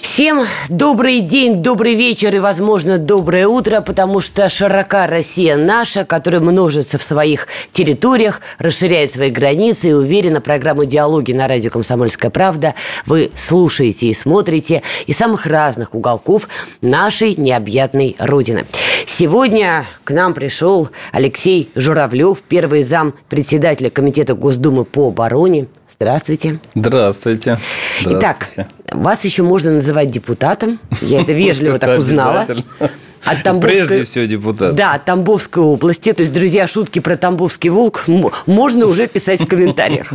Всем добрый день, добрый вечер и, возможно, доброе утро, потому что широка Россия наша, которая множится в своих территориях, расширяет свои границы и уверена, программу «Диалоги» на радио «Комсомольская правда» вы слушаете и смотрите из самых разных уголков нашей необъятной Родины. Сегодня к нам пришел Алексей Журавлев, первый зам председателя Комитета Госдумы по обороне. Здравствуйте. Здравствуйте. Здравствуйте. Итак, вас еще можно называть депутатом. Я это вежливо так узнала. От Тамбовской... Прежде всего депутат. Да, от Тамбовской области. То есть, друзья, шутки про Тамбовский волк можно уже писать в комментариях.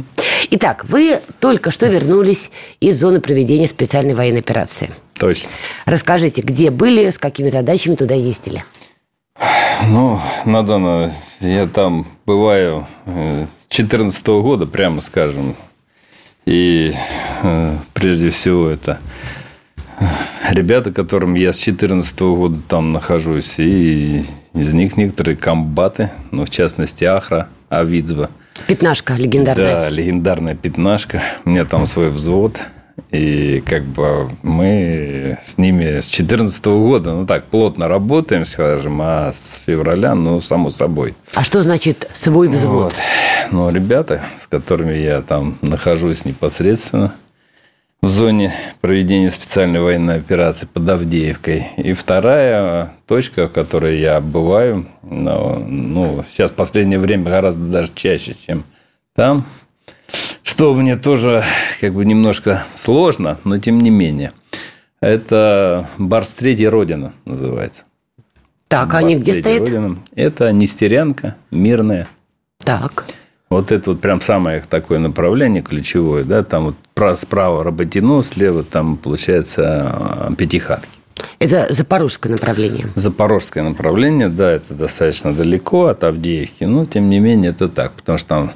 Итак, вы только что вернулись из зоны проведения специальной военной операции. Точно. Расскажите, где были, с какими задачами туда ездили? Ну, Надана, я там бываю э, с 2014 года, прямо скажем. И э, прежде всего это ребята, которым я с 2014 года там нахожусь, и из них некоторые комбаты, ну, в частности, Ахра, Авидзба. Пятнашка легендарная. Да, легендарная пятнашка. У меня там свой взвод – и как бы мы с ними с 2014 года, ну так, плотно работаем, скажем, а с февраля, ну, само собой. А что значит свой взвод? Вот. Ну, ребята, с которыми я там нахожусь непосредственно в зоне проведения специальной военной операции под Авдеевкой. И вторая точка, в которой я бываю, ну, ну сейчас в последнее время гораздо даже чаще, чем там – что мне тоже как бы немножко сложно, но тем не менее. Это Барс Третья Родина называется. Так, а они где стоят? Родина. Это Нестерянка, Мирная. Так. Вот это вот прям самое такое направление ключевое, да, там вот справа Работино, слева там получается Пятихатки. Это запорожское направление. Запорожское направление, да, это достаточно далеко от Авдеевки, но тем не менее это так, потому что там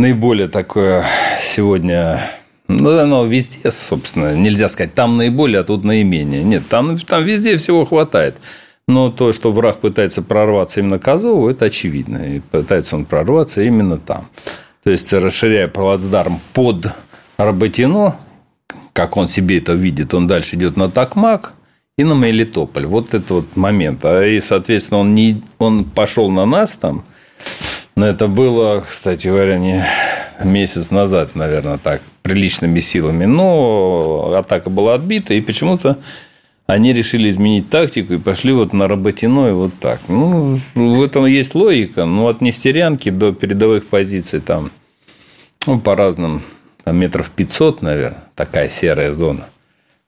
наиболее такое сегодня ну, оно везде, собственно, нельзя сказать, там наиболее, а тут наименее. Нет, там, там везде всего хватает. Но то, что враг пытается прорваться именно к Азову, это очевидно. И пытается он прорваться именно там. То есть, расширяя плацдарм под Работино, как он себе это видит, он дальше идет на Токмак и на Мелитополь. Вот это вот момент. А и, соответственно, он, не, он пошел на нас там, но это было, кстати говоря, не месяц назад, наверное, так, приличными силами. Но атака была отбита, и почему-то они решили изменить тактику и пошли вот на Работино и вот так. Ну, в этом есть логика. Ну, от Нестерянки до передовых позиций там ну, по разным, там метров 500, наверное, такая серая зона.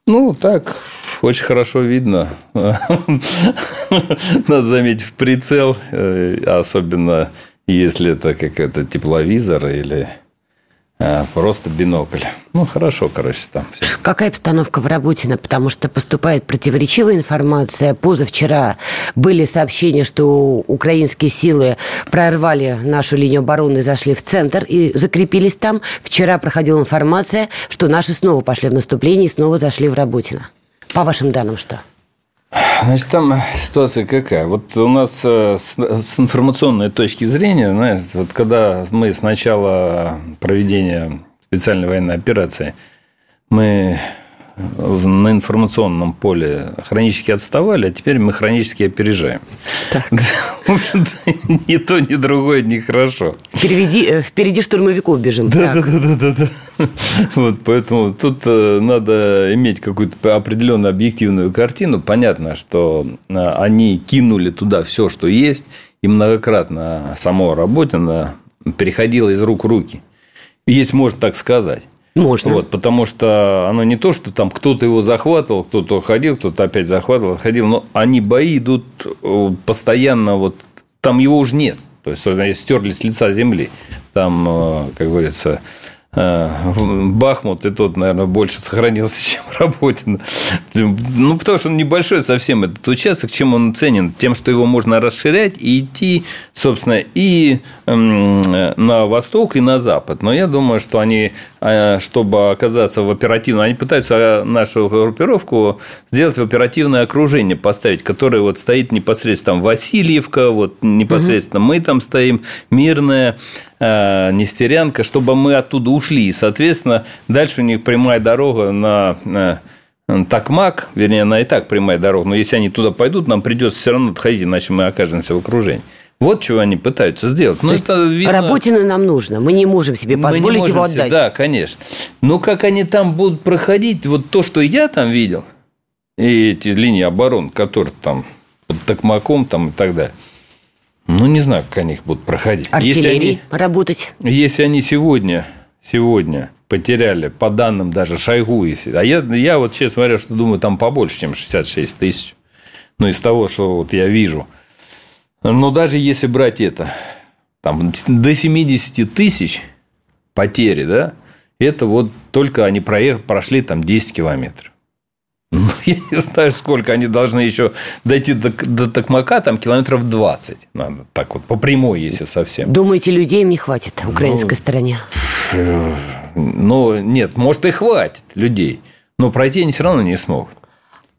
Ну, так, очень хорошо видно. Надо заметить, в прицел, э, особенно если это какой-то тепловизор или а, просто бинокль. Ну, хорошо, короче, там все. Какая обстановка в Работино? Потому что поступает противоречивая информация. Позавчера были сообщения, что украинские силы прорвали нашу линию обороны, зашли в центр и закрепились там. Вчера проходила информация, что наши снова пошли в наступление и снова зашли в Работино. По вашим данным, что? Значит, там ситуация какая? Вот у нас э, с, с информационной точки зрения, знаешь, вот когда мы с начала проведения специальной военной операции, мы на информационном поле хронически отставали, а теперь мы хронически опережаем. Так. В общем-то, ни то, ни другое нехорошо. Впереди, э, впереди штурмовиков бежим. Да, да, да, да, да. Вот, поэтому тут э, надо иметь какую-то определенную объективную картину. Понятно, что э, они кинули туда все, что есть, и многократно само Работина переходило из рук в руки. Есть, можно так сказать. Можно. Вот, потому что оно не то, что там кто-то его захватывал, кто-то ходил, кто-то опять захватывал, ходил, но они бои идут э, постоянно, вот там его уже нет. То есть, они стерлись с лица земли. Там, э, как говорится, Э, Бахмут и тот, наверное, больше сохранился, чем Работин. Ну, потому что он небольшой совсем этот участок. Чем он ценен? Тем, что его можно расширять и идти, собственно, и на восток, и на запад. Но я думаю, что они, чтобы оказаться в оперативном... Они пытаются нашу группировку сделать в оперативное окружение, поставить, которое вот стоит непосредственно там Васильевка, вот непосредственно угу. мы там стоим, Мирная, Э, Нестерянка, чтобы мы оттуда ушли. И, соответственно, дальше у них прямая дорога на Такмак, вернее, она и так прямая дорога, но если они туда пойдут, нам придется все равно отходить, иначе мы окажемся в окружении. Вот чего они пытаются сделать. Но это видно... Работина нам нужно. Мы не можем себе позволить можем его отдать. Да, конечно. Но как они там будут проходить, вот то, что я там видел, и эти линии оборон, которые там под Токмаком там и так далее – ну, не знаю, как они их будут проходить. Артиллерии если они, работать. Если они сегодня, сегодня потеряли, по данным даже Шойгу, если, а я, я вот, честно говоря, что думаю, там побольше, чем 66 тысяч. Ну, из того, что вот я вижу. Но даже если брать это, там до 70 тысяч потери, да, это вот только они проехали, прошли там 10 километров. Ну, я не знаю, сколько они должны еще дойти до, до Токмака, там километров 20 надо, так вот, по прямой, если совсем. Думаете, людей им не хватит украинской ну, стороне? Ну, нет, может, и хватит людей, но пройти они все равно не смогут.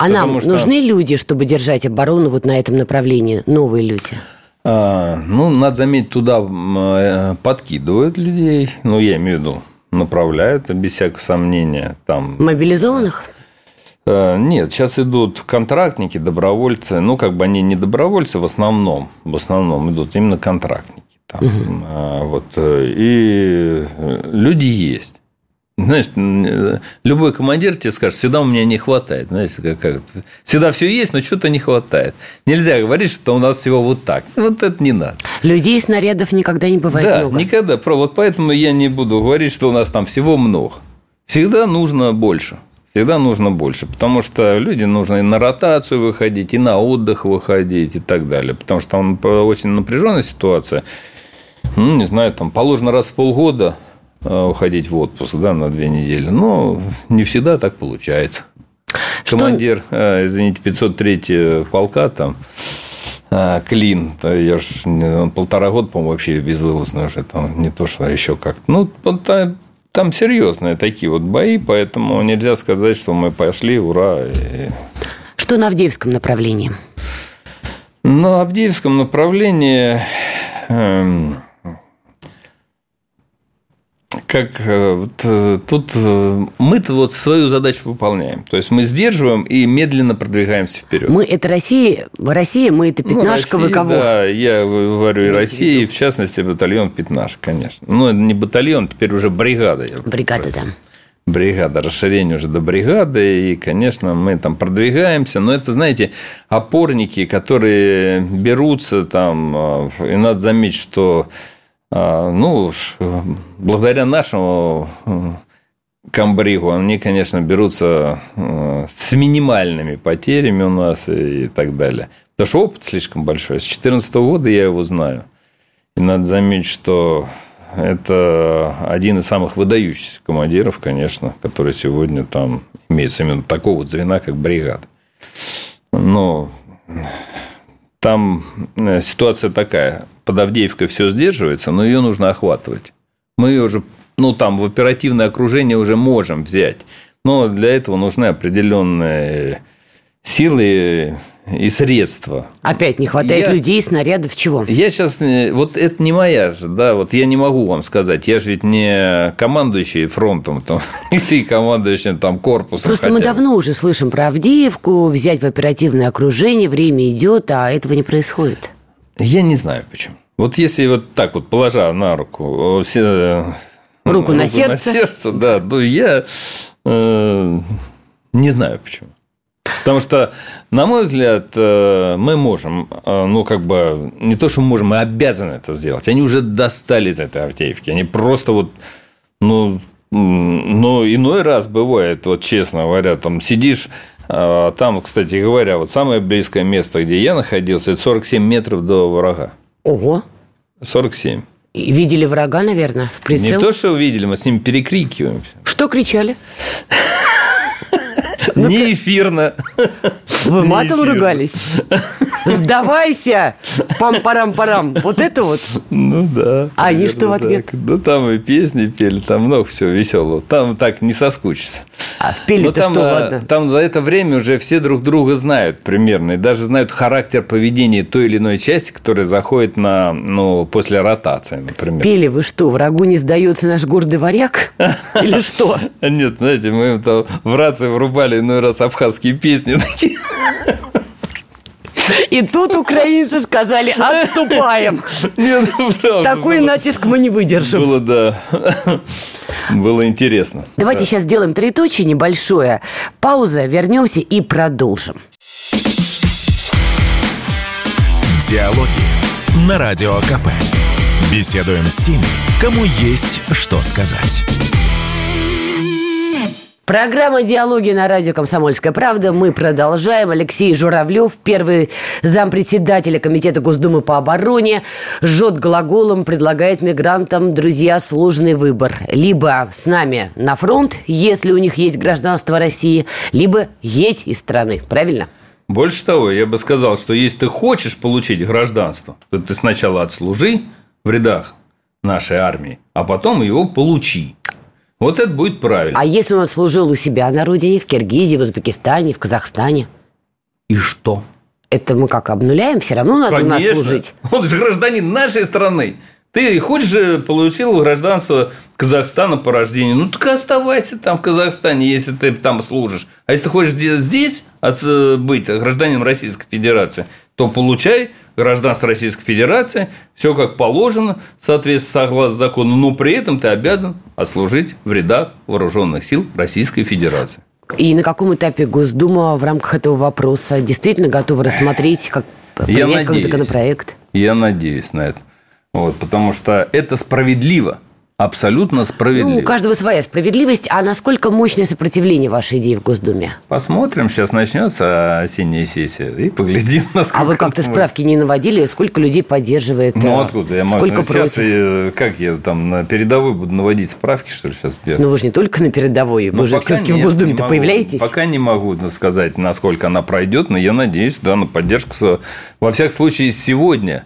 А нам что... нужны люди, чтобы держать оборону вот на этом направлении, новые люди? А, ну, надо заметить, туда э, подкидывают людей, ну, я имею в виду, направляют, без всякого сомнения. Там... Мобилизованных? Э, нет, сейчас идут контрактники, добровольцы. Ну, как бы они не добровольцы в основном. В основном идут именно контрактники. Там. Угу. Вот. И люди есть. Знаешь, любой командир тебе скажет, всегда у меня не хватает. Знаете, как, как, всегда все есть, но что-то не хватает. Нельзя говорить, что у нас всего вот так. Вот это не надо. Людей снарядов никогда не бывает да, много. никогда. Вот поэтому я не буду говорить, что у нас там всего много. Всегда нужно больше всегда нужно больше, потому что люди нужно и на ротацию выходить, и на отдых выходить, и так далее. Потому что там очень напряженная ситуация. Ну, не знаю, там положено раз в полгода э, уходить в отпуск, да, на две недели. Но не всегда так получается. Что... Командир, э, извините, 503 полка там, э, Клин, я ж, он полтора года, по-моему, вообще безвылазно уже, там, не то, что еще как-то. Ну, там серьезные такие вот бои, поэтому нельзя сказать, что мы пошли, ура. Что на Авдеевском направлении? На Авдеевском направлении эм, как э, вот, э, тут э, мы-то вот свою задачу выполняем. То есть мы сдерживаем и медленно продвигаемся вперед. Мы это Россия, Россия, мы это ну, пятнашка, ну, Россия, кого? Да, я говорю и Россия, в частности батальон пятнашка, конечно. Ну, это не батальон, теперь уже бригада. Бригада, да. Бригада, расширение уже до бригады, и, конечно, мы там продвигаемся, но это, знаете, опорники, которые берутся там, и надо заметить, что а, ну, благодаря нашему э, камбригу они, конечно, берутся э, с минимальными потерями у нас и так далее. Потому что опыт слишком большой. С 2014 года я его знаю. И надо заметить, что это один из самых выдающихся командиров, конечно, который сегодня там имеется именно такого вот звена, как бригада. Но там э, ситуация такая под Авдеевкой все сдерживается, но ее нужно охватывать. Мы ее уже, ну, там, в оперативное окружение уже можем взять. Но для этого нужны определенные силы и средства. Опять не хватает я, людей, снарядов, чего? Я сейчас... Вот это не моя же, да, вот я не могу вам сказать. Я же ведь не командующий фронтом там, или командующий там корпусом. Просто хотя. мы давно уже слышим про Авдеевку, взять в оперативное окружение, время идет, а этого не происходит. Я не знаю почему. Вот если вот так вот положа на руку, все, руку, руку на сердце, на сердце, да, то я э, не знаю почему. Потому что, на мой взгляд, э, мы можем, э, ну, как бы, не то, что мы можем, мы обязаны это сделать. Они уже достали из этой Авдеевки. Они просто вот, ну, ну, иной раз бывает, вот честно говоря, там сидишь а, там, кстати говоря, вот самое близкое место, где я находился, это 47 метров до врага. Ого! 47. И видели врага, наверное, в прицел? Не то, что увидели, мы с ним перекрикиваемся. Что кричали? Не эфирно. Вы матом ругались? Сдавайся! Пам-парам-парам. Вот это вот? Ну да. А они что в ответ? Ну там и песни пели, там много всего веселого. Там так не соскучишься. А пели-то там, что, а, ладно? Там за это время уже все друг друга знают примерно. И даже знают характер поведения той или иной части, которая заходит на, ну, после ротации, например. Пели вы что, врагу не сдается наш гордый варяг? Или что? Нет, знаете, мы им там в рации врубали иной раз абхазские песни. И тут украинцы сказали, отступаем. Нет, ну, правда, Такой было- натиск мы не выдержим. Было, да. Было интересно. Давайте сейчас сделаем троеточие небольшое. Пауза, вернемся и продолжим. Диалоги на Радио КП. Беседуем с теми, кому есть что сказать. Программа «Диалоги» на радио «Комсомольская правда». Мы продолжаем. Алексей Журавлев, первый зампредседателя Комитета Госдумы по обороне, жжет глаголом, предлагает мигрантам, друзья, сложный выбор. Либо с нами на фронт, если у них есть гражданство России, либо едь из страны. Правильно? Больше того, я бы сказал, что если ты хочешь получить гражданство, то ты сначала отслужи в рядах нашей армии, а потом его получи. Вот это будет правильно. А если он служил у себя на родине, в Киргизии, в Узбекистане, в Казахстане? И что? Это мы как обнуляем? Все равно надо у нас служить. Он же гражданин нашей страны. Ты хочешь же получил гражданство Казахстана по рождению, ну так оставайся там в Казахстане, если ты там служишь. А если ты хочешь де- здесь от- быть гражданином Российской Федерации, то получай гражданство Российской Федерации, все как положено, соответственно, согласно закону, но при этом ты обязан отслужить в рядах вооруженных сил Российской Федерации. И на каком этапе Госдума в рамках этого вопроса действительно готова рассмотреть, как Я принять как надеюсь. законопроект? Я надеюсь на это. Вот, потому что это справедливо. Абсолютно справедливо. Ну, у каждого своя справедливость. А насколько мощное сопротивление вашей идеи в Госдуме? Посмотрим, сейчас начнется осенняя сессия и поглядим, насколько... А вы как-то справки не наводили? Сколько людей поддерживает? Ну, э, откуда я могу? Сколько Ну, сейчас, против? э, как я там на передовой буду наводить справки, что ли, сейчас? Ну, вы же не только на передовой, вы Ну, же все-таки в Госдуме-то появляетесь. Пока не могу сказать, насколько она пройдет, но я надеюсь, да, на поддержку. Во всяком случае, сегодня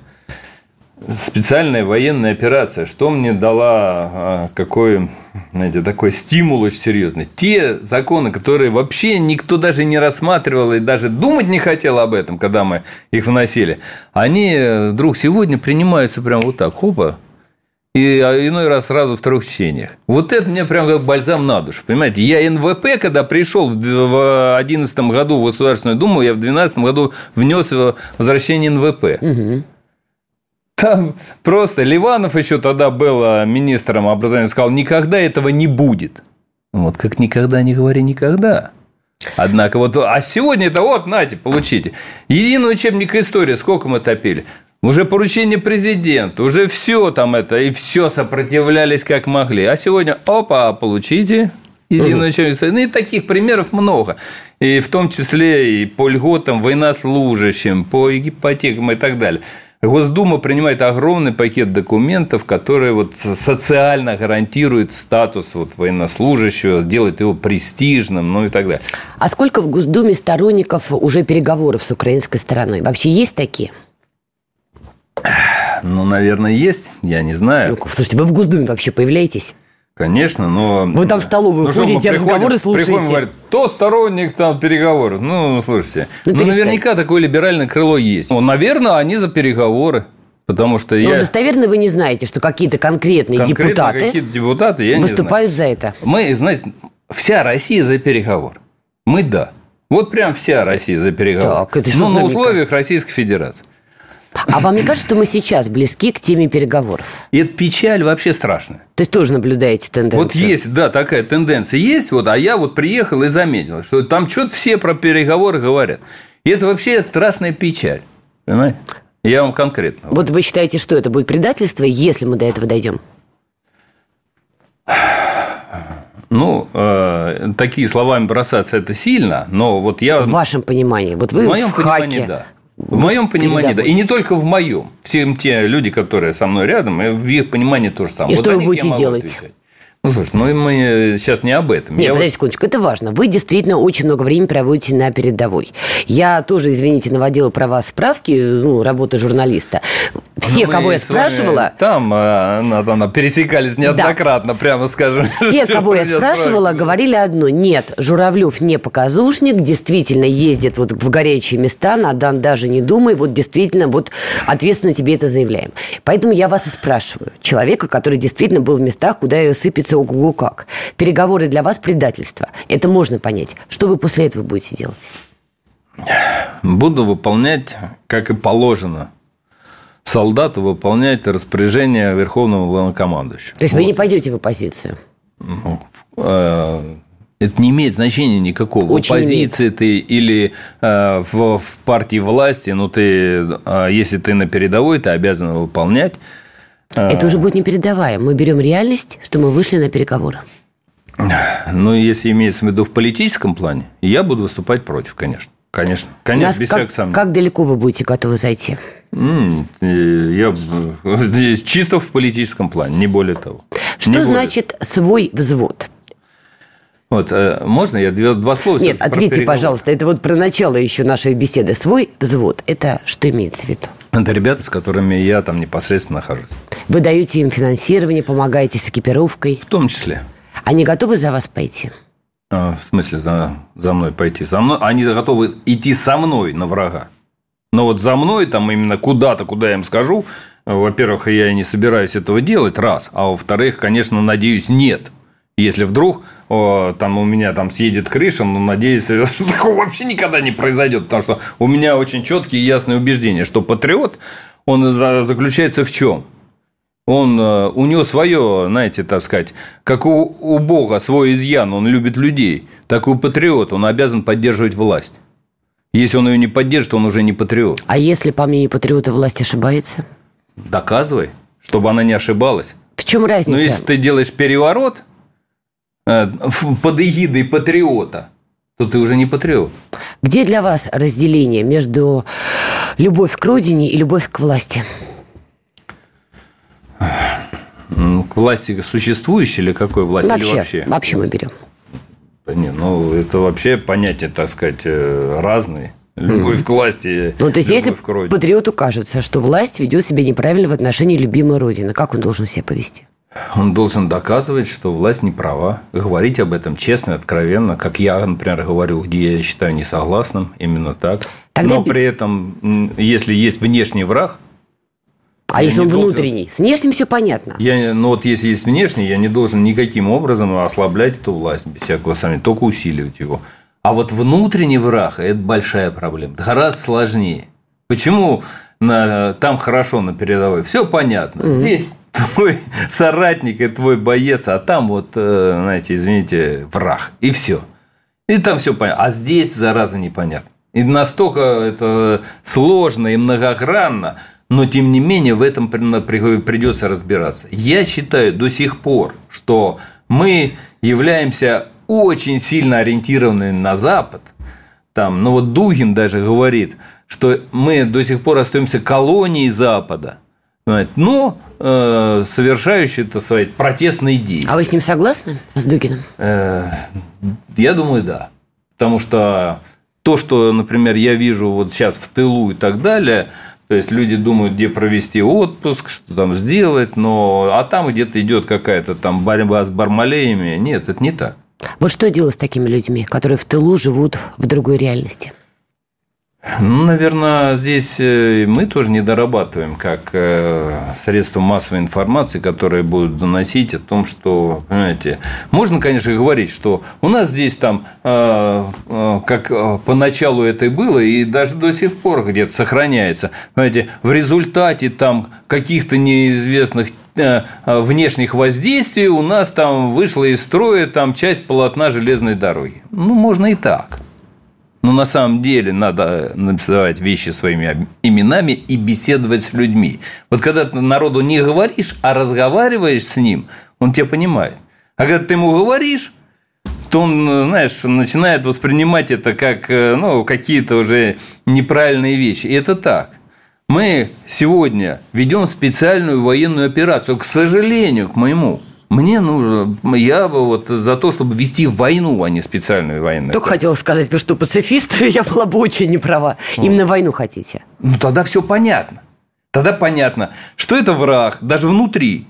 специальная военная операция, что мне дала, а, какой, знаете, такой стимул очень серьезный. Те законы, которые вообще никто даже не рассматривал и даже думать не хотел об этом, когда мы их вносили, они э, вдруг сегодня принимаются прям вот так, хопа, и а, иной раз сразу в трех чтениях. Вот это мне прям как бальзам на душу. Понимаете, я НВП, когда пришел в 2011 году в Государственную Думу, я в 2012 году внес возвращение НВП. Там просто Ливанов еще тогда был а, министром образования, сказал, никогда этого не будет. Вот как никогда не говори никогда. Однако вот, а сегодня это вот, нате, получите. Единый учебник истории, сколько мы топили? Уже поручение президента, уже все там это, и все сопротивлялись как могли. А сегодня, опа, получите единый учебник истории. Ну, и таких примеров много. И в том числе и по льготам военнослужащим, по ипотекам и так далее. Госдума принимает огромный пакет документов, которые вот социально гарантируют статус вот военнослужащего, делает его престижным, ну и так далее. А сколько в Госдуме сторонников уже переговоров с украинской стороной? Вообще есть такие? Ну, наверное, есть, я не знаю. Ну, слушайте, вы в Госдуме вообще появляетесь? Конечно, но... Вы там в столовую что, мы ходите, приходим- разговоры слушаете? Приходим, говорят, то сторонник там переговоров. Ну, слушайте, Ну, ну, наверняка такое либеральное крыло есть. Ну, наверное, они за переговоры. Потому что Но я... достоверно вы не знаете, что какие-то конкретные конкретно депутаты какие-то депутаты, я не знаю. выступают за это. Мы, знаете, вся Россия за переговор. Мы да. Вот прям вся Россия за переговор. Так, это что ну, на условиях Российской Федерации. А вам не кажется, что мы сейчас близки к теме переговоров? И эта печаль вообще страшная. То есть тоже наблюдаете тенденцию? Вот есть, да, такая тенденция есть, вот, а я вот приехал и заметил, что там что-то все про переговоры говорят. И это вообще страшная печаль. Понимаете? Я вам конкретно. Вот вы считаете, что это будет предательство, если мы до этого дойдем? Ну, э, такие словами бросаться это сильно, но вот я... В вашем понимании. Вот вы в моем в хаке. понимании, да. В моем понимании, да. И не только в моем. Все те люди, которые со мной рядом, в их понимании то же самое. И вот что вы будете делать? Отвечать. Ну, слушай, ну мы сейчас не об этом. Нет, Я подождите вот... секундочку, это важно. Вы действительно очень много времени проводите на передовой. Я тоже, извините, наводила про вас справки, ну, работа журналиста. Все, ну, кого я спрашивала... Там а, она, она пересекались неоднократно, да. прямо скажем. Все, кого я спрашивала, говорили одно. Нет, Журавлев не показушник, действительно ездит вот в горячие места, на Дан даже не думай, вот действительно, вот ответственно тебе это заявляем. Поэтому я вас и спрашиваю. Человека, который действительно был в местах, куда ее сыпется ого-го как. Переговоры для вас предательство. Это можно понять. Что вы после этого будете делать? Буду выполнять, как и положено, солдату выполнять распоряжение Верховного Главнокомандующего. То есть вот. вы не пойдете в оппозицию? Ну, э, это не имеет значения никакого. Очень в оппозиции имеет. ты или э, в, в партии власти, но ты, э, если ты на передовой, ты обязан выполнять а. Это уже будет непередаваемо. Мы берем реальность, что мы вышли на переговоры. Ну, если имеется в виду в политическом плане, я буду выступать против, конечно. Конечно, конечно, без как, всяких сомнений. Как далеко вы будете готовы зайти? Я чисто в политическом плане, не более того. Что не значит более. свой взвод? Вот, э, можно я два слова? Нет, ответьте, пожалуйста. Это вот про начало еще нашей беседы. Свой взвод. Это что имеется в виду? Это ребята, с которыми я там непосредственно нахожусь. Вы даете им финансирование, помогаете с экипировкой? В том числе. Они готовы за вас пойти? А, в смысле за, за мной пойти? За мной? Они готовы идти со мной на врага. Но вот за мной, там именно куда-то, куда я им скажу, во-первых, я не собираюсь этого делать, раз. А во-вторых, конечно, надеюсь, нет. Если вдруг о, там у меня там съедет крыша, но надеюсь, что такого вообще никогда не произойдет, потому что у меня очень четкие и ясные убеждения, что патриот, он заключается в чем? Он, э, у него свое, знаете, так сказать, как у, у Бога свой изъян, он любит людей, так и у патриота, он обязан поддерживать власть. Если он ее не поддержит, он уже не патриот. А если, по мнению патриота, власть ошибается? Доказывай, чтобы она не ошибалась. В чем разница? Ну, если ты делаешь переворот, Э, под эгидой патриота, то ты уже не патриот. Где для вас разделение между любовь к родине и любовь к власти? К власти существующей или какой власти? Вообще, или вообще? вообще мы берем. Да не, ну это вообще понятия, так сказать, э, разные. Любовь mm-hmm. к власти. Ну, то есть, если патриоту кажется, что власть ведет себя неправильно в отношении любимой родины, как он должен себя повести? Он должен доказывать, что власть не права, говорить об этом честно и откровенно, как я, например, говорю, где я считаю несогласным, именно так. Тогда... Но при этом, если есть внешний враг, а если он должен... внутренний? С внешним все понятно. Я, ну вот если есть внешний, я не должен никаким образом ослаблять эту власть без всякого сомнения, только усиливать его. А вот внутренний враг – это большая проблема. Гораздо сложнее. Почему на, там хорошо на передовой? Все понятно. Угу. Здесь твой соратник и твой боец, а там вот, э, знаете, извините, враг. И все. И там все понятно. А здесь, зараза, непонятно. И настолько это сложно и многогранно, но тем не менее в этом придется разбираться. Я считаю до сих пор, что мы являемся очень сильно ориентированы на Запад. Там, ну вот Дугин даже говорит, что мы до сих пор остаемся колонией Запада. Но э, совершающий, это свои протестные действия. А вы с ним согласны, с Дугиным? Э, я думаю, да. Потому что то, что, например, я вижу вот сейчас в тылу и так далее, то есть люди думают, где провести отпуск, что там сделать, но а там где-то идет какая-то там борьба с бармалеями. Нет, это не так. Вот что делать с такими людьми, которые в тылу живут в другой реальности? Ну, наверное, здесь э, мы тоже не дорабатываем как э, средства массовой информации, которые будут доносить о том, что, понимаете, можно, конечно, говорить, что у нас здесь там, э, как поначалу это и было, и даже до сих пор где-то сохраняется, понимаете, в результате там каких-то неизвестных внешних воздействий у нас там вышла из строя там часть полотна железной дороги. Ну, можно и так. Но на самом деле надо называть вещи своими именами и беседовать с людьми. Вот когда ты народу не говоришь, а разговариваешь с ним, он тебя понимает. А когда ты ему говоришь, то он, знаешь, начинает воспринимать это как ну, какие-то уже неправильные вещи. И это так. Мы сегодня ведем специальную военную операцию. К сожалению, к моему. Мне нужно, я бы вот за то, чтобы вести войну, а не специальную военную. Только хотела сказать, вы что, пацифист? Я была бы очень неправа. Именно войну хотите. Ну, тогда все понятно. Тогда понятно, что это враг, даже внутри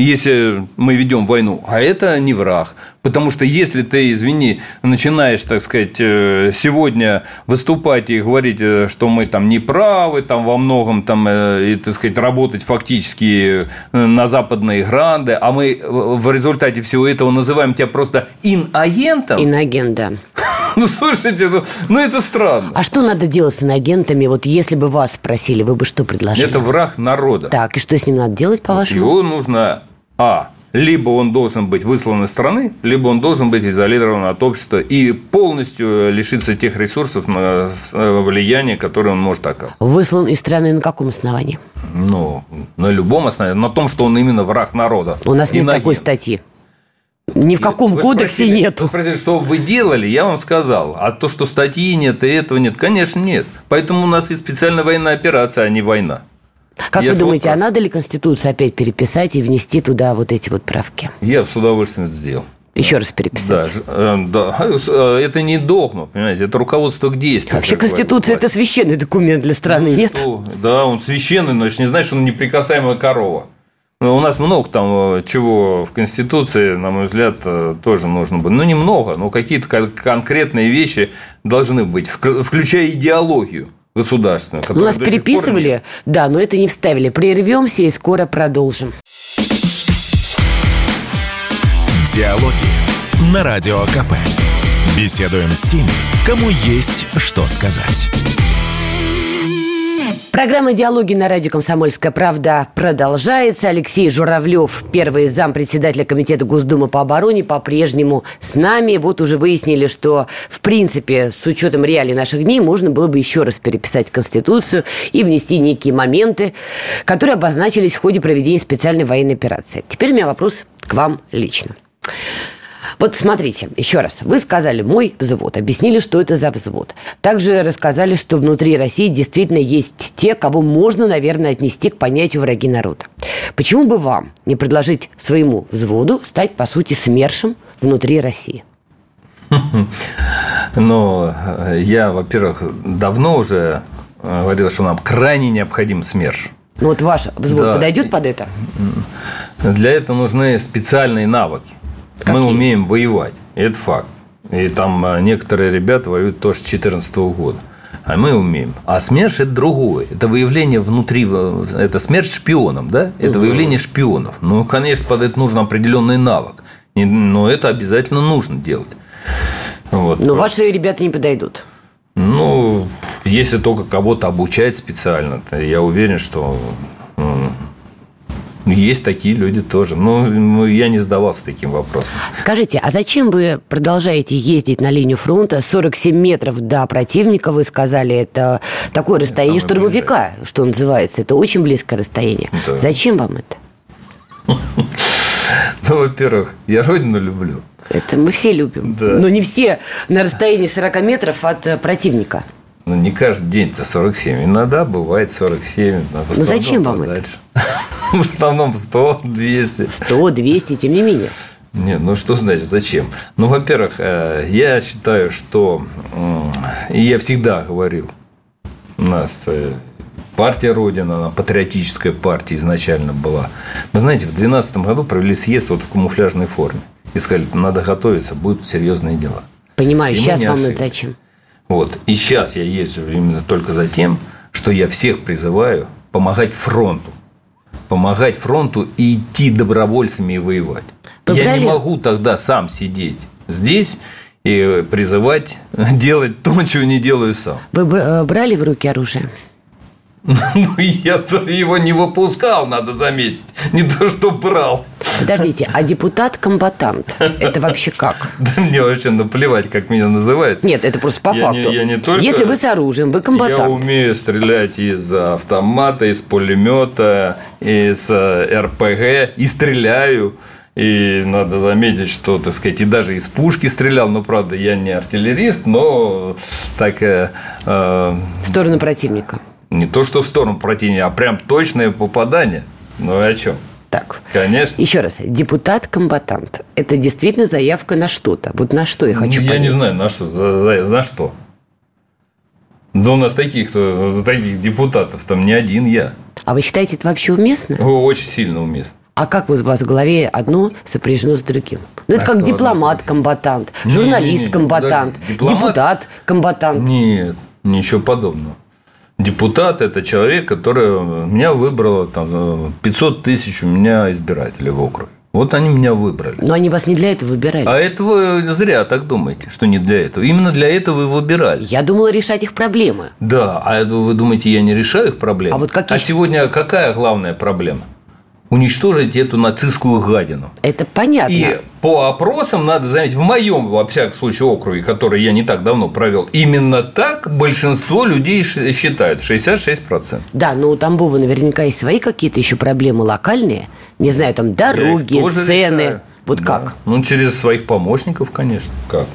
если мы ведем войну, а это не враг. Потому что если ты, извини, начинаешь, так сказать, э, сегодня выступать и говорить, э, что мы там не правы, там во многом там, э, и, так сказать, работать фактически на западные гранды, а мы в результате всего этого называем тебя просто инагентом. Инагент, да. Ну, слушайте, ну, ну это странно. А что надо делать с инагентами? Вот если бы вас спросили, вы бы что предложили? Это враг народа. Так, и что с ним надо делать, по-вашему? Его нужно а. Либо он должен быть выслан из страны, либо он должен быть изолирован от общества и полностью лишиться тех ресурсов на э, влияние, которое он может оказывать. Выслан из страны на каком основании? Ну, на любом основании. На том, что он именно враг народа. У нас нет такой статьи. Ни в каком вы кодексе спросили, нет. Вы спросили, что вы делали, я вам сказал. А то, что статьи нет и этого нет, конечно, нет. Поэтому у нас и специальная военная операция, а не война. Как я вы думаете, вопрос. а надо ли Конституцию опять переписать и внести туда вот эти вот правки? Я с удовольствием это сделал. Еще раз переписать. Да, э, да, э, это не догма, понимаете, это руководство к действию. Вообще Конституция – это священный документ для страны, ну, нет? Что? Да, он священный, но это не значит, что он неприкасаемая корова. Но у нас много там э, чего в Конституции, на мой взгляд, тоже нужно быть. Ну, немного, но какие-то конкретные вещи должны быть, включая идеологию государственную. У нас переписывали, да, но это не вставили. Прервемся и скоро продолжим. Диалоги на Радио КП. Беседуем с теми, кому есть что сказать. Программа «Диалоги» на радио «Комсомольская правда» продолжается. Алексей Журавлев, первый зампредседателя Комитета Госдумы по обороне, по-прежнему с нами. Вот уже выяснили, что, в принципе, с учетом реалий наших дней, можно было бы еще раз переписать Конституцию и внести некие моменты, которые обозначились в ходе проведения специальной военной операции. Теперь у меня вопрос к вам лично. Вот смотрите, еще раз. Вы сказали «мой взвод», объяснили, что это за взвод. Также рассказали, что внутри России действительно есть те, кого можно, наверное, отнести к понятию «враги народа». Почему бы вам не предложить своему взводу стать, по сути, СМЕРШем внутри России? Ну, я, во-первых, давно уже говорил, что нам крайне необходим СМЕРШ. Ну, вот ваш взвод да. подойдет под это? Для этого нужны специальные навыки. Какие? Мы умеем воевать. И это факт. И там а, некоторые ребята воюют тоже с 2014 года. А мы умеем. А СМЕРШ – это другое. Это выявление внутри, это смерть шпионом, да? Это угу. выявление шпионов. Ну, конечно, под это нужен определенный навык. Но это обязательно нужно делать. Вот. Но ваши ребята не подойдут. Ну, если только кого-то обучать специально, то я уверен, что есть такие люди тоже. Но ну, я не задавался таким вопросом. Скажите, а зачем вы продолжаете ездить на линию фронта? 47 метров до противника, вы сказали, это такое расстояние штурмовика, что называется. Это очень близкое расстояние. Да. Зачем вам это? Ну, во-первых, я родину люблю. Это мы все любим. Да. Но не все на расстоянии 40 метров от э, противника. Ну, не каждый день-то 47. Иногда бывает 47. Но ну, зачем вам подальше. это? В основном 100, 200. 100, 200, тем не менее. Нет, ну что значит зачем? Ну, во-первых, э, я считаю, что, и я всегда говорил, у нас э, партия Родина, она патриотическая партия изначально была. Вы знаете, в 2012 году провели съезд вот в камуфляжной форме. И сказали, надо готовиться, будут серьезные дела. Понимаю, и сейчас вам это зачем? Вот. И сейчас я езжу именно только за тем, что я всех призываю помогать фронту. Помогать фронту и идти добровольцами и воевать. Вы я не могу тогда сам сидеть здесь и призывать делать то, чего не делаю сам. Вы э, брали в руки оружие? Ну, я его не выпускал, надо заметить. Не то, что брал. Подождите, а депутат-комбатант – это вообще как? Да мне вообще наплевать, как меня называют. Нет, это просто по я факту. Не, я не только, Если вы с оружием, вы комбатант. Я умею стрелять из автомата, из пулемета, из э, РПГ, и стреляю. И надо заметить, что, так сказать, и даже из пушки стрелял. Ну, правда, я не артиллерист, но так... Э, э, в сторону противника. Не то, что в сторону противника, а прям точное попадание. Ну, о чем? Так. Конечно. Еще раз. Депутат-комбатант. Это действительно заявка на что-то. Вот на что я хочу Я понять. не знаю, на что. За, за, за что. Да у нас таких, таких депутатов там не один я. А вы считаете это вообще уместно? Очень сильно уместно. А как вот у вас в голове одно сопряжено с другим? Ну, это а как дипломат-комбатант, журналист-комбатант, депутат-комбатант. Нет, ничего подобного. Депутат – это человек, который меня выбрало там, 500 тысяч у меня избирателей в округе. Вот они меня выбрали. Но они вас не для этого выбирали. А это вы зря так думаете, что не для этого. Именно для этого и выбирали. Я думала решать их проблемы. Да, а вы думаете, я не решаю их проблемы? А вот какие... А сегодня какая главная проблема? Уничтожить эту нацистскую гадину. Это понятно. И по опросам, надо заметить, в моем, во всяком случае, округе, который я не так давно провел, именно так большинство людей считают, 66%. Да, но у Тамбова наверняка есть свои какие-то еще проблемы локальные, не знаю, там дороги, цены. Решаю. Вот да. как? Ну, через своих помощников, конечно. Как?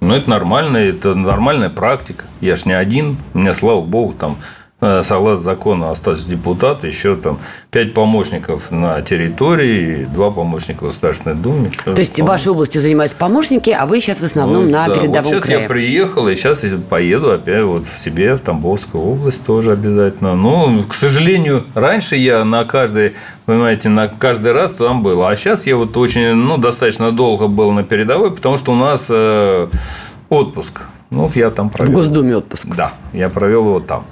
Ну, это нормально, это нормальная практика. Я ж не один, у меня, слава богу, там согласно закону остались депутаты, еще там пять помощников на территории, два помощника в Государственной Думе. То есть помощник. вашей областью занимаются помощники, а вы сейчас в основном ну, на да. передовом вот сейчас крае. я приехал, и сейчас поеду опять вот в себе, в Тамбовскую область тоже обязательно. Ну, к сожалению, раньше я на каждый, понимаете, на каждый раз там был. А сейчас я вот очень, ну, достаточно долго был на передовой, потому что у нас э, отпуск. Ну, вот я там провел. В Госдуме отпуск. Да, я провел его там.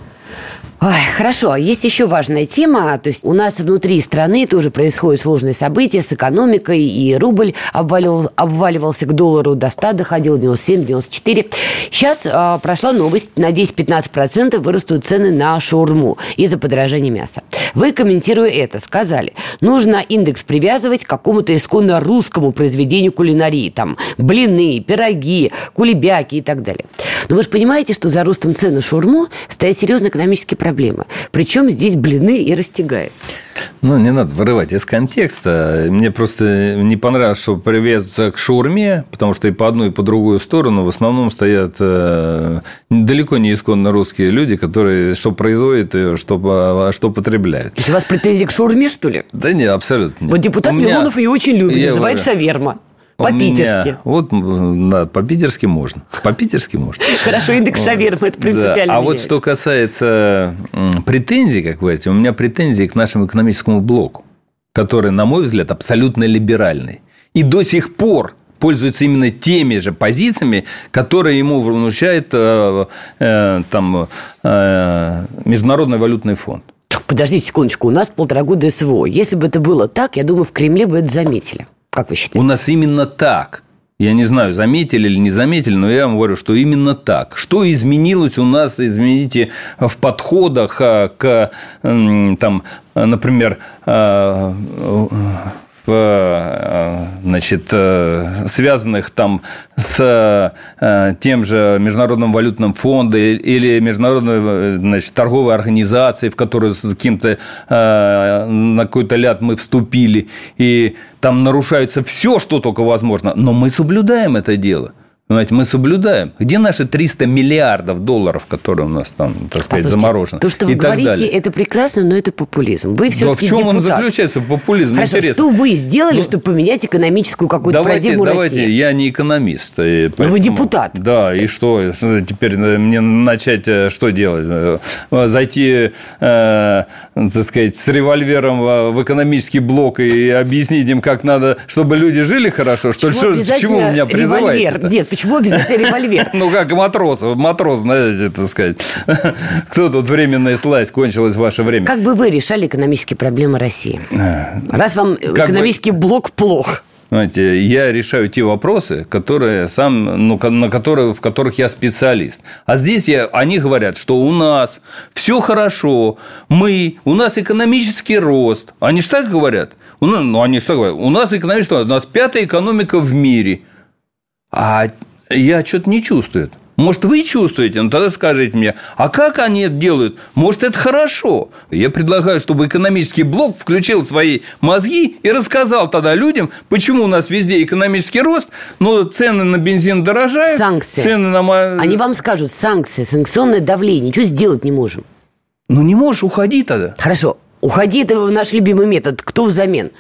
Ой, хорошо, есть еще важная тема. То есть у нас внутри страны тоже происходят сложные события с экономикой, и рубль обваливал, обваливался к доллару до 100, доходил 97-94. Сейчас а, прошла новость, на 10-15% вырастут цены на шаурму из-за подорожания мяса. Вы, комментируя это, сказали, нужно индекс привязывать к какому-то исконно русскому произведению кулинарии. Там блины, пироги, кулебяки и так далее. Но вы же понимаете, что за ростом цен на шаурму стоят серьезные экономические проблемы. Причем здесь блины и растягает. Ну, не надо вырывать из контекста. Мне просто не понравилось, что привязываются к шаурме, потому что и по одну, и по другую сторону в основном стоят э, далеко не исконно русские люди, которые что производят и что, а, что потребляют. То есть у вас претензии к шаурме, что ли? Да нет, абсолютно нет. Вот депутат меня... Милонов ее очень любит, называет говорю... шаверма. По-питерски. Вот, да, по-питерски можно. По-питерски можно. Хорошо, индекс шавермы, это принципиально. А вот что касается претензий, как вы говорите, у меня претензии к нашему экономическому блоку, который, на мой взгляд, абсолютно либеральный. И до сих пор пользуется именно теми же позициями, которые ему внушает э, э, там, э, Международный валютный фонд. Подождите секундочку, у нас полтора года СВО. Если бы это было так, я думаю, в Кремле бы это заметили. Как вы считаете? У нас именно так. Я не знаю, заметили или не заметили, но я вам говорю, что именно так. Что изменилось у нас, извините, в подходах а, к, там, например, а, значит, э, связанных там с э, тем же Международным валютным фондом или Международной значит, торговой организацией, в которую с каким-то на какой-то ляд мы вступили, и там нарушается все, что только возможно, но мы соблюдаем это дело – Понимаете, мы соблюдаем. Где наши 300 миллиардов долларов, которые у нас там, так сказать, Послушайте, заморожены? То, что вы говорите, далее. это прекрасно, но это популизм. Вы все-таки да в чем депутат. он заключается, популизм? Хорошо, Интересно. что вы сделали, ну, чтобы поменять экономическую какую-то давайте, парадигму давайте, России? я не экономист. Поэтому, но вы депутат. Да, и что? Теперь мне начать э, что делать? Э, зайти, э, так сказать, с револьвером в экономический блок и объяснить им, как надо, чтобы люди жили хорошо? Что, что, к чему меня призываете? Нет, Почему обязательно револьвер? Ну, как матрос. Матрос, знаете, так сказать. Кто тут временная слазь? Кончилось ваше время. Как бы вы решали экономические проблемы России? Раз вам экономический блок плох. Знаете, я решаю те вопросы, которые сам, ну, на которые, в которых я специалист. А здесь я, они говорят, что у нас все хорошо, мы, у нас экономический рост. Они же так говорят? Ну, они что говорят? У нас экономический рост, у нас пятая экономика в мире. А я что-то не чувствую. Может, вы чувствуете? Ну, тогда скажите мне, а как они это делают? Может, это хорошо? Я предлагаю, чтобы экономический блок включил свои мозги и рассказал тогда людям, почему у нас везде экономический рост, но цены на бензин дорожают. Санкции. Цены на... Они вам скажут, санкции, санкционное давление, ничего сделать не можем. Ну, не можешь, уходи тогда. Хорошо, уходи, это наш любимый метод. Кто взамен?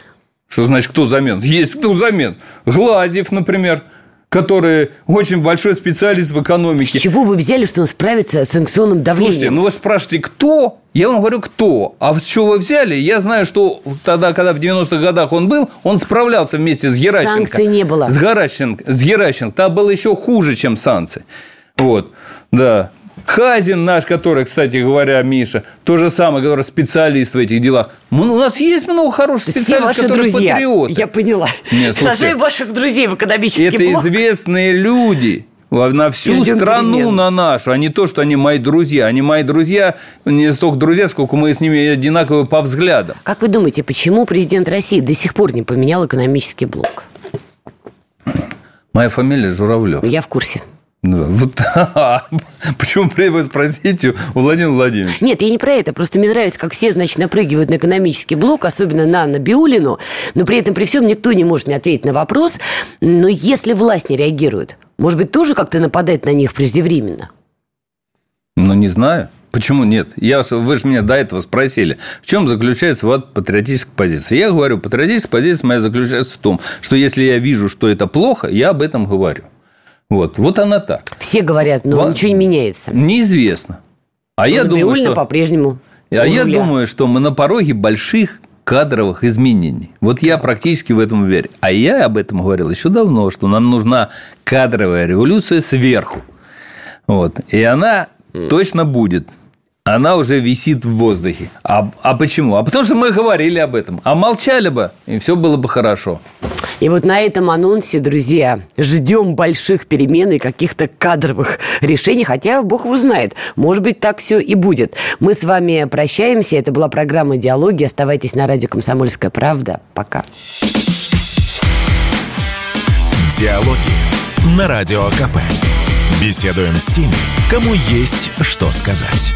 Что значит, кто взамен? Есть кто взамен. Глазев, например который очень большой специалист в экономике. С чего вы взяли, что он справится с санкционным давлением? Слушайте, ну вы спрашиваете, кто? Я вам говорю, кто. А с чего вы взяли? Я знаю, что тогда, когда в 90-х годах он был, он справлялся вместе с Геращенко. Санкций не было. С Геращенко. С Геращенко. Там было еще хуже, чем санкции. Вот, да. Хазин наш, который, кстати говоря, Миша, то же самое, который специалист в этих делах. Мы, у нас есть много хороших специалистов, Все ваши которые друзья. патриоты. Я поняла. Нет, слушайте, Сажай ваших друзей в экономический Это блок. известные люди на всю Ждем страну, перемен. на нашу, а не то, что они мои друзья. Они мои друзья, не столько друзья, сколько мы с ними одинаковы по взглядам. Как вы думаете, почему президент России до сих пор не поменял экономический блок? Моя фамилия Журавлев. Я в курсе. Да, вот, почему вы спросите у Владимира Владимировича? Нет, я не про это. Просто мне нравится, как все, значит, напрыгивают на экономический блок, особенно на Набиулину, но при этом при всем никто не может мне ответить на вопрос. Но если власть не реагирует, может быть, тоже как-то нападает на них преждевременно? Ну, не знаю. Почему нет? Я, вы же меня до этого спросили, в чем заключается вот патриотическая позиция. Я говорю, патриотическая позиция моя заключается в том, что если я вижу, что это плохо, я об этом говорю. Вот, вот она так. Все говорят, но Ва- ничего не меняется. Неизвестно. А я Но думаю, что... по-прежнему А я думаю, что мы на пороге больших кадровых изменений. Вот я практически в этом верю. А я об этом говорил еще давно, что нам нужна кадровая революция сверху. Вот. И она точно будет. Она уже висит в воздухе. А, а почему? А потому что мы говорили об этом. А молчали бы, и все было бы хорошо. И вот на этом анонсе, друзья, ждем больших перемен и каких-то кадровых решений, хотя бог его знает, может быть, так все и будет. Мы с вами прощаемся, это была программа «Диалоги», оставайтесь на радио «Комсомольская правда». Пока. Диалоги на Радио КП. Беседуем с теми, кому есть что сказать.